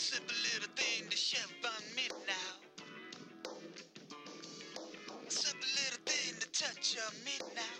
simple little thing to shove on me now. A simple little thing to touch on me now.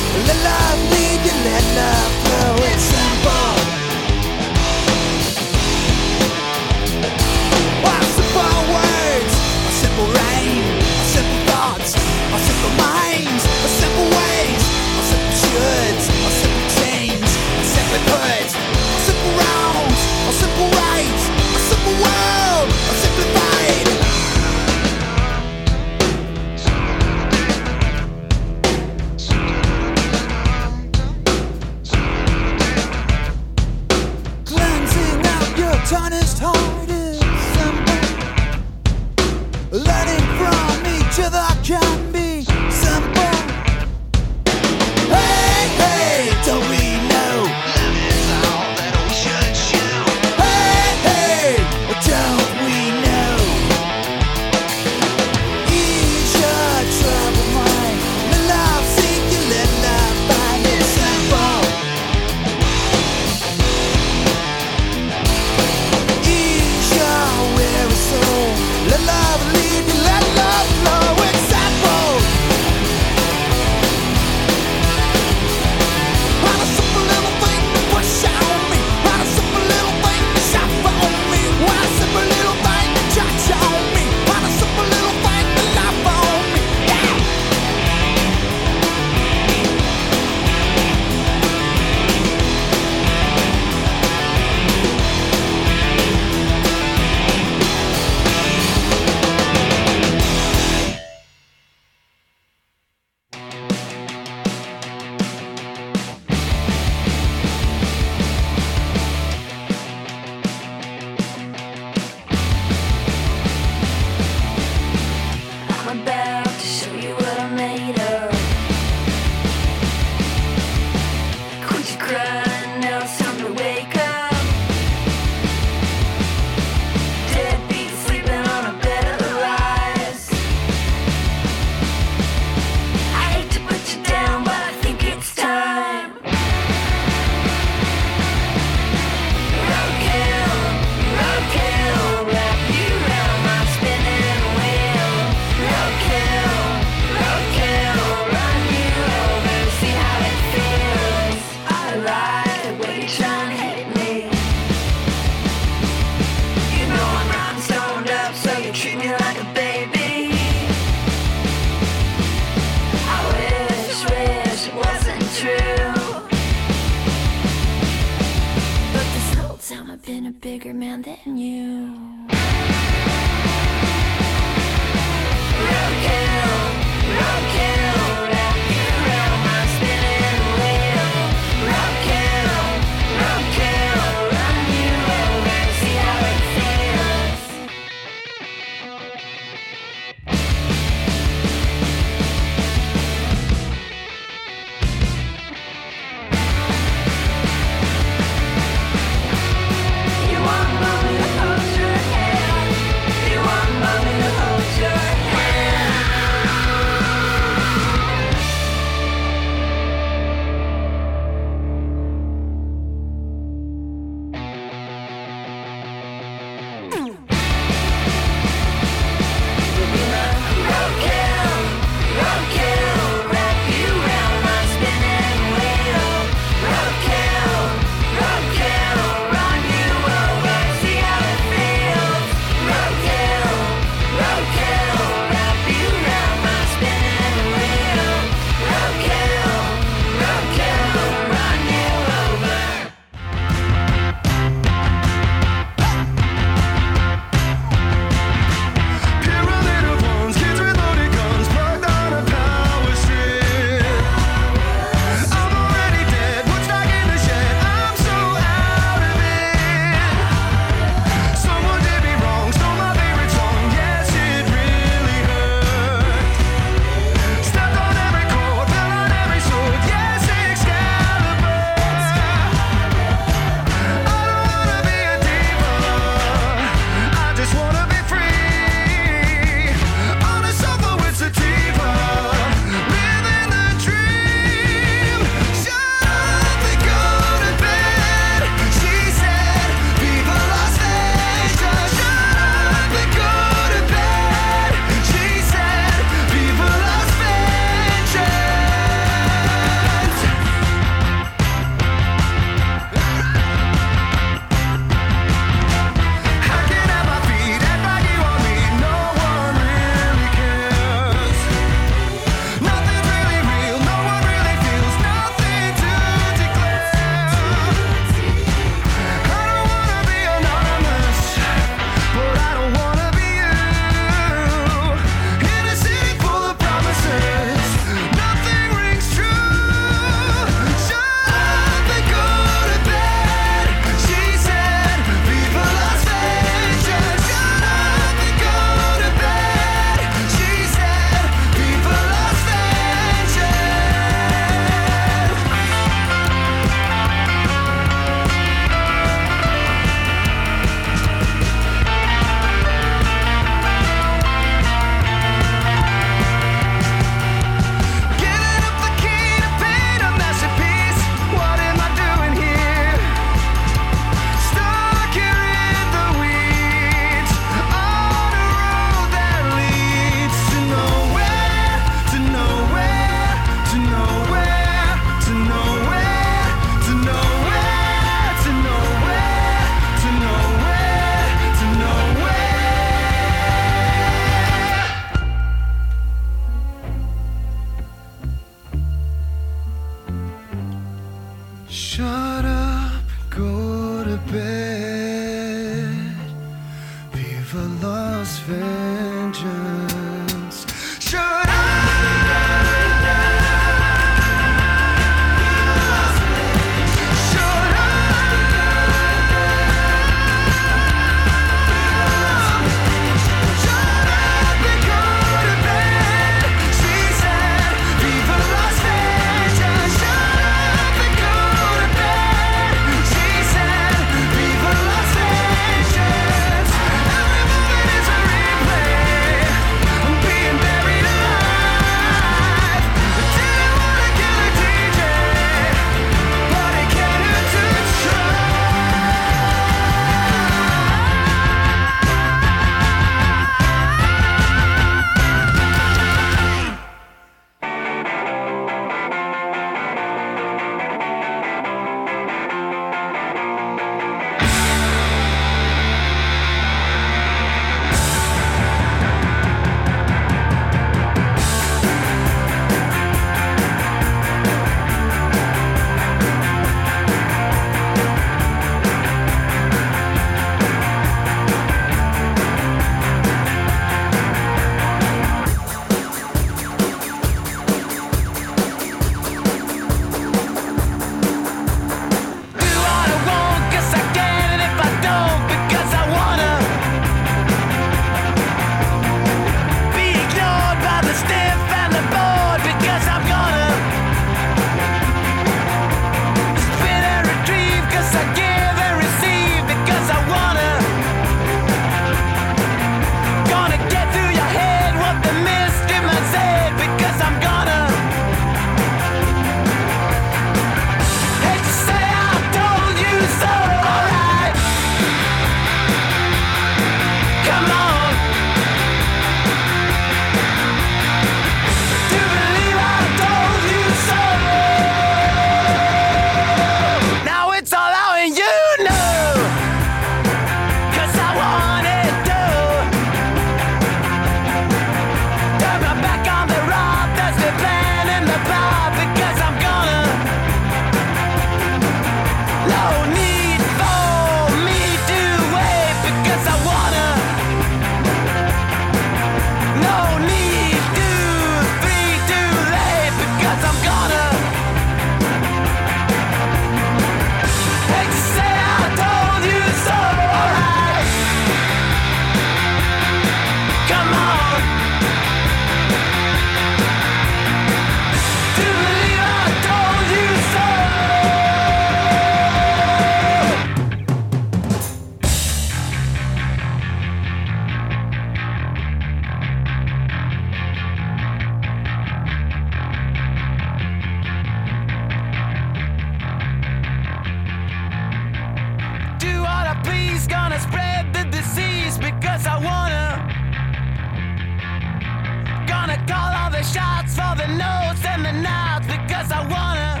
shots, for the notes and the nods, because I wanna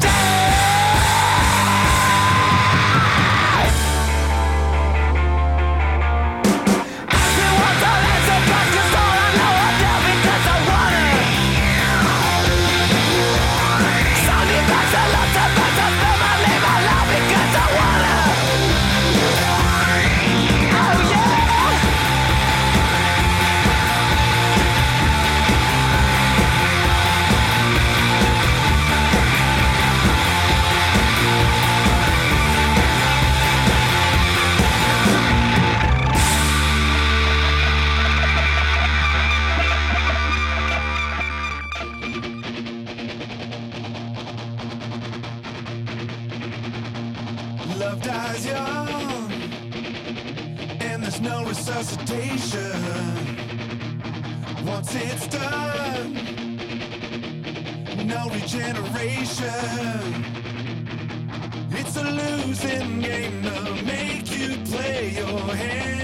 dance. sensation. It's a losing game. to make you play your hand.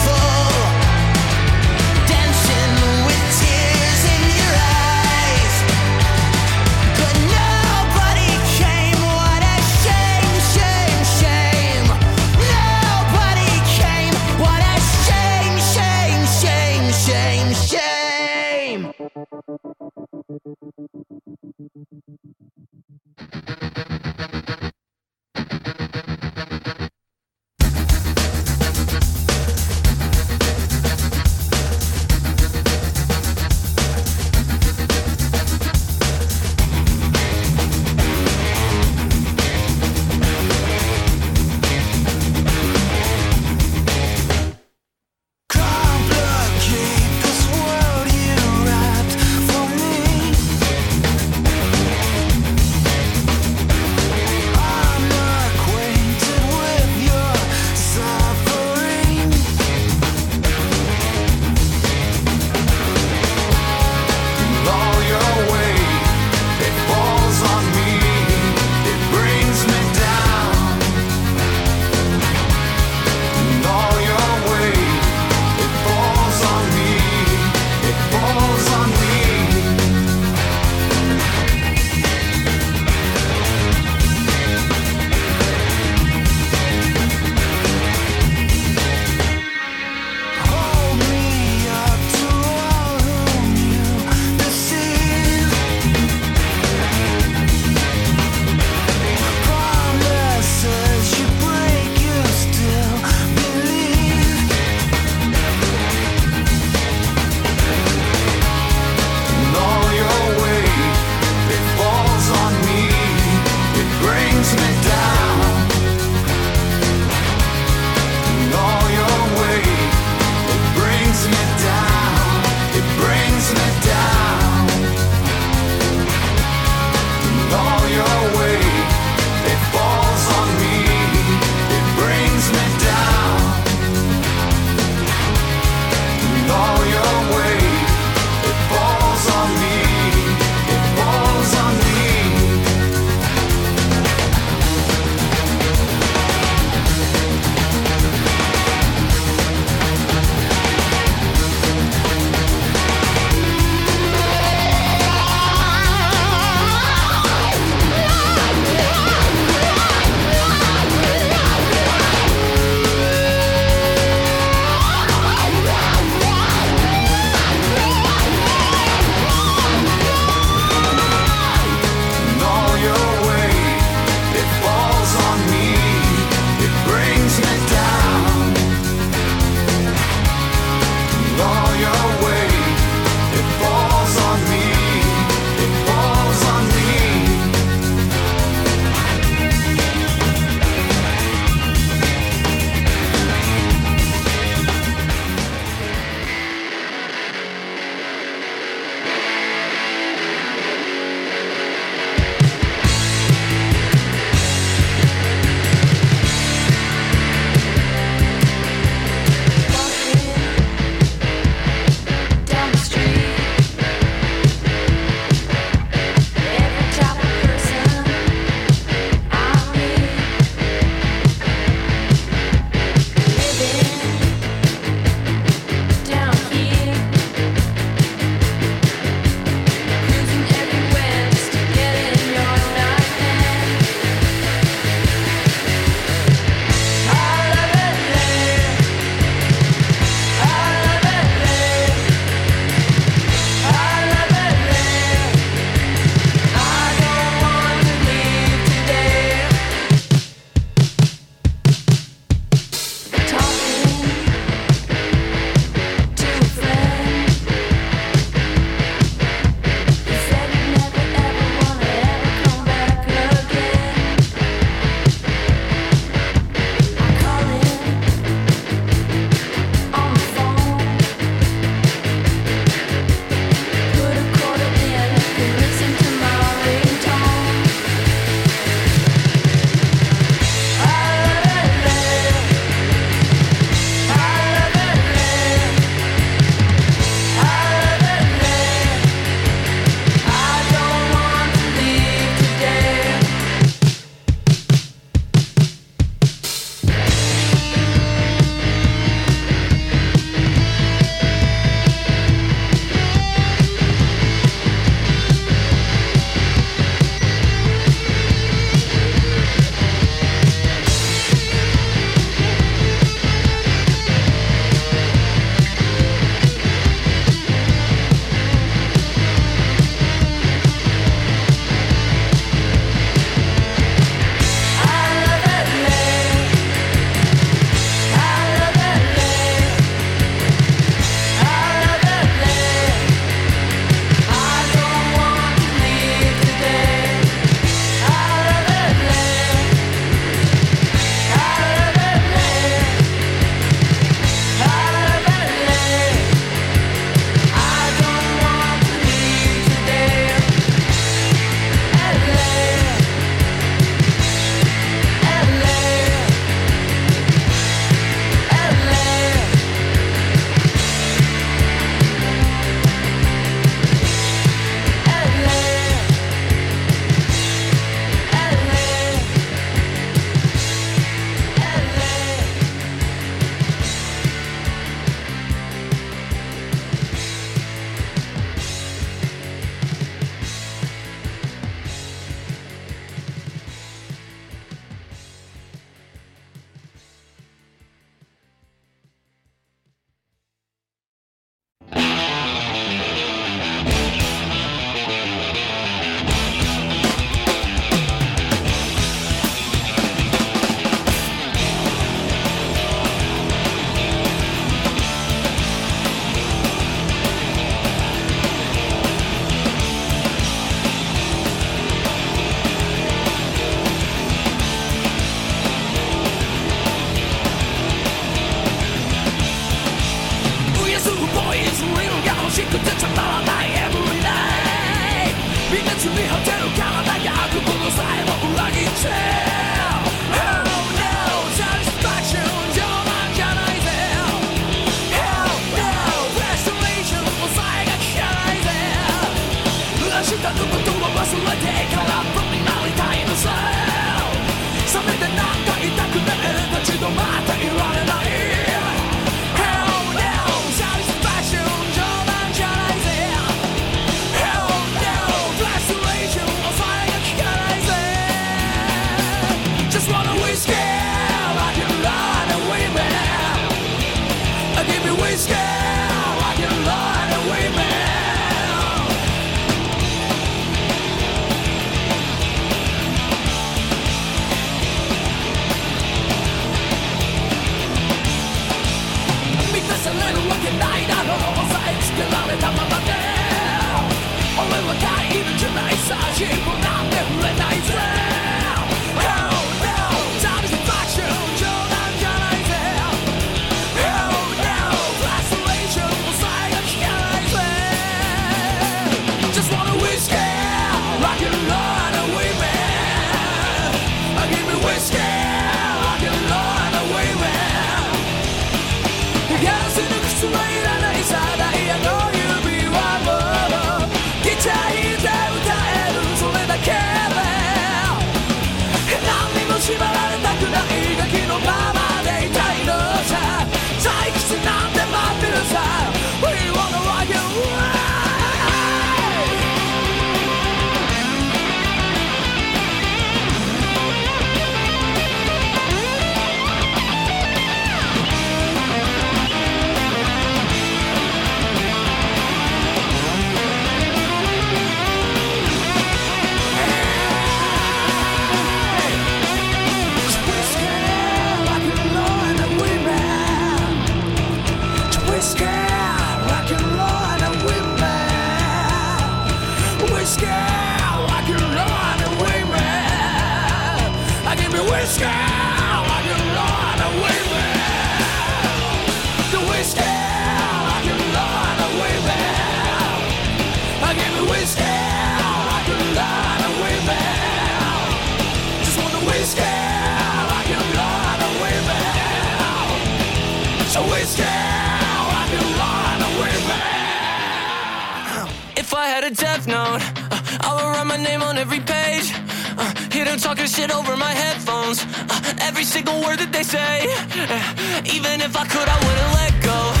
every page. Uh, hear them talking shit over my headphones. Uh, every single word that they say. Uh, even if I could, I wouldn't let go.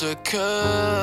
ce cœur.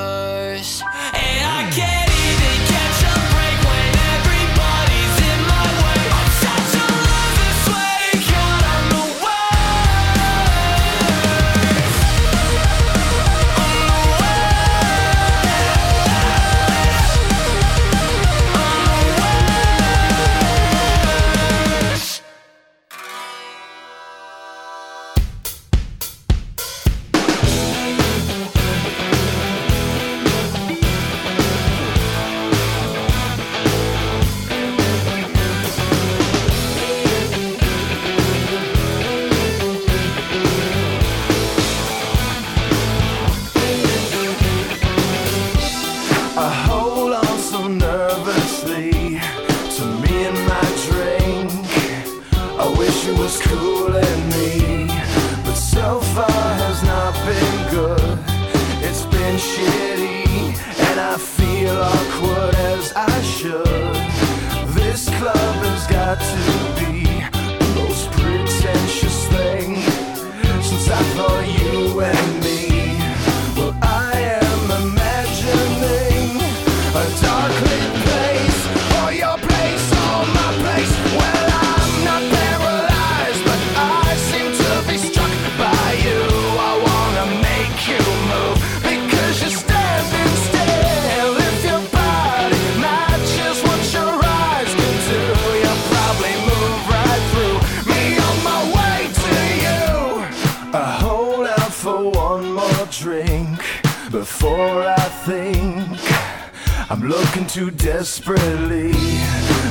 looking too desperately.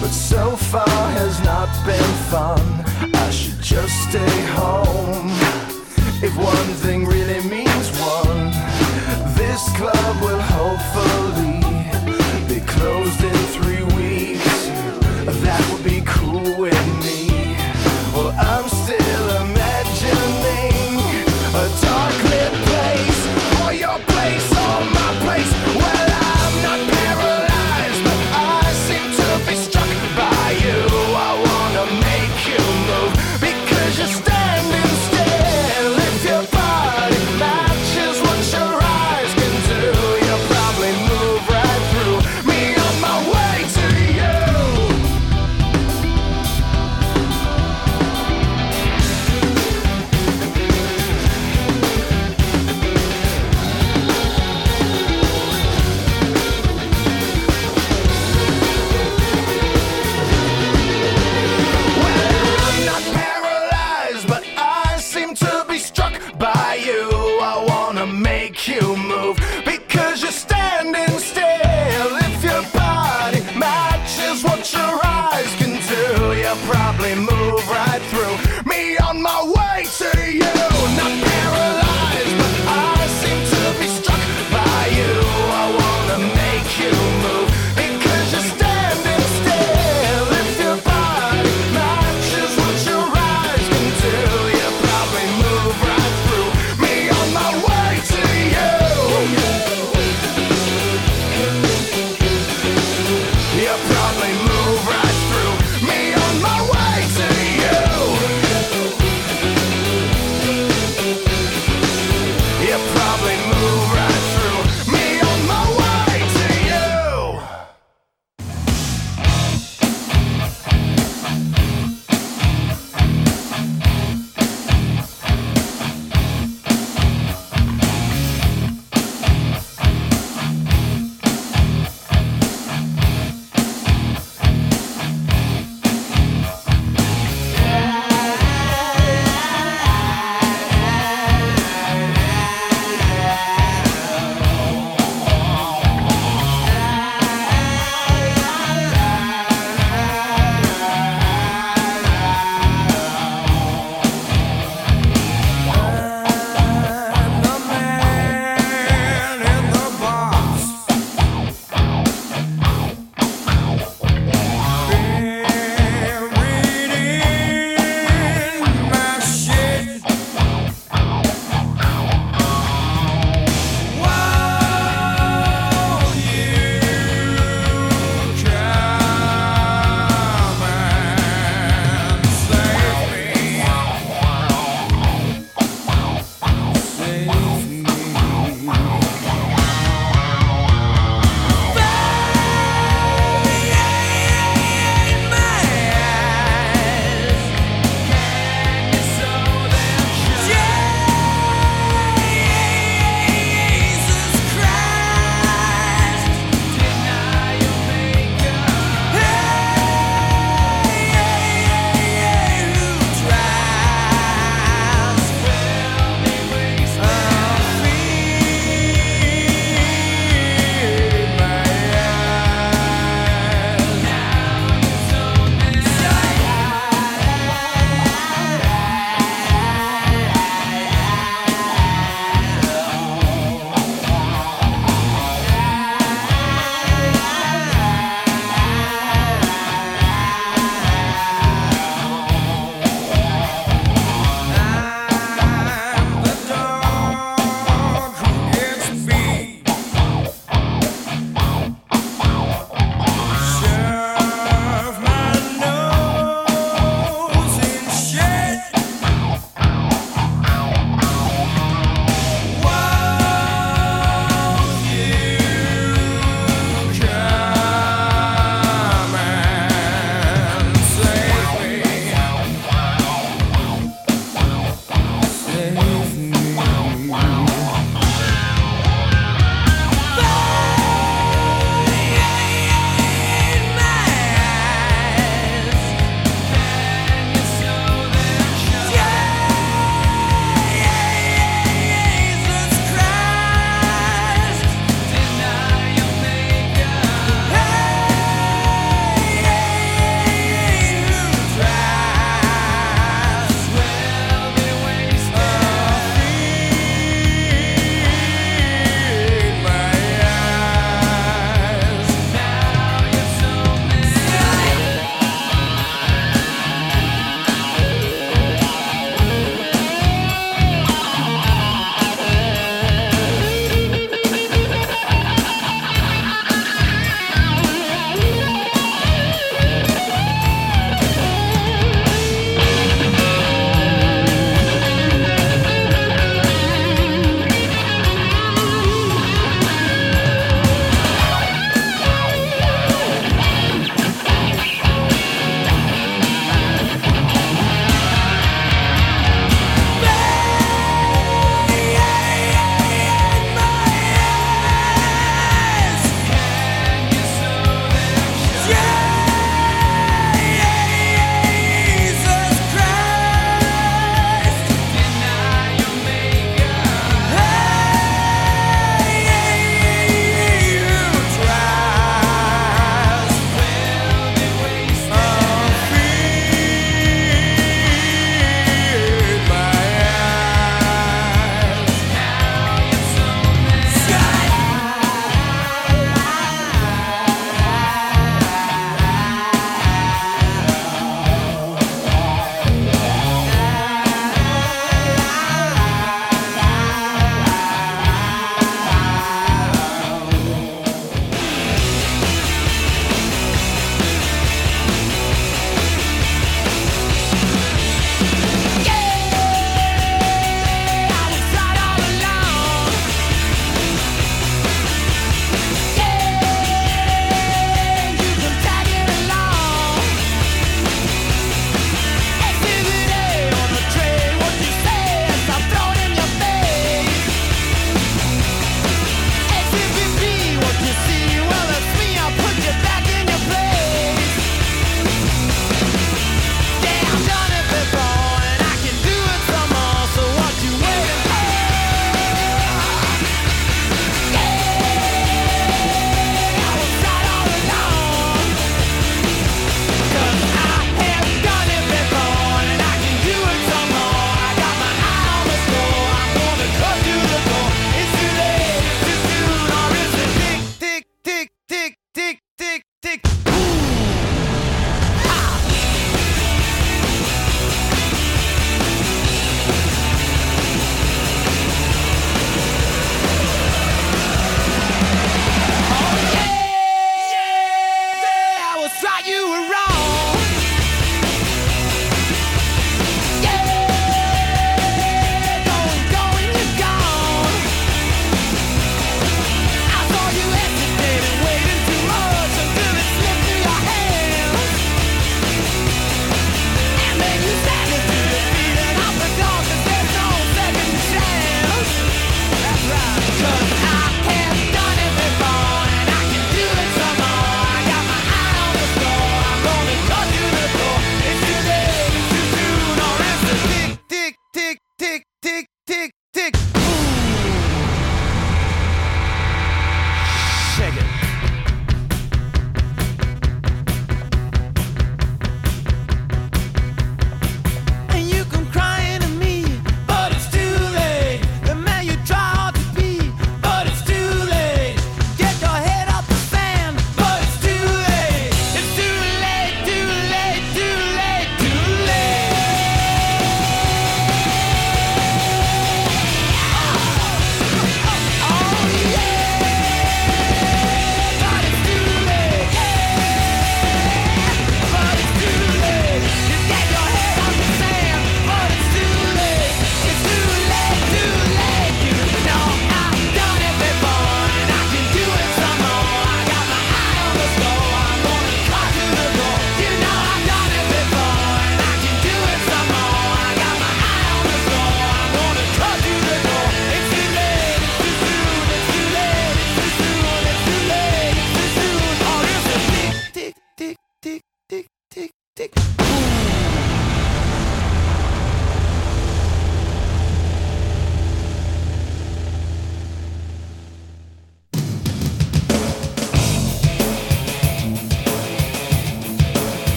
But so far has not been fun. I should just stay home. If one thing really means one, this club will hopefully.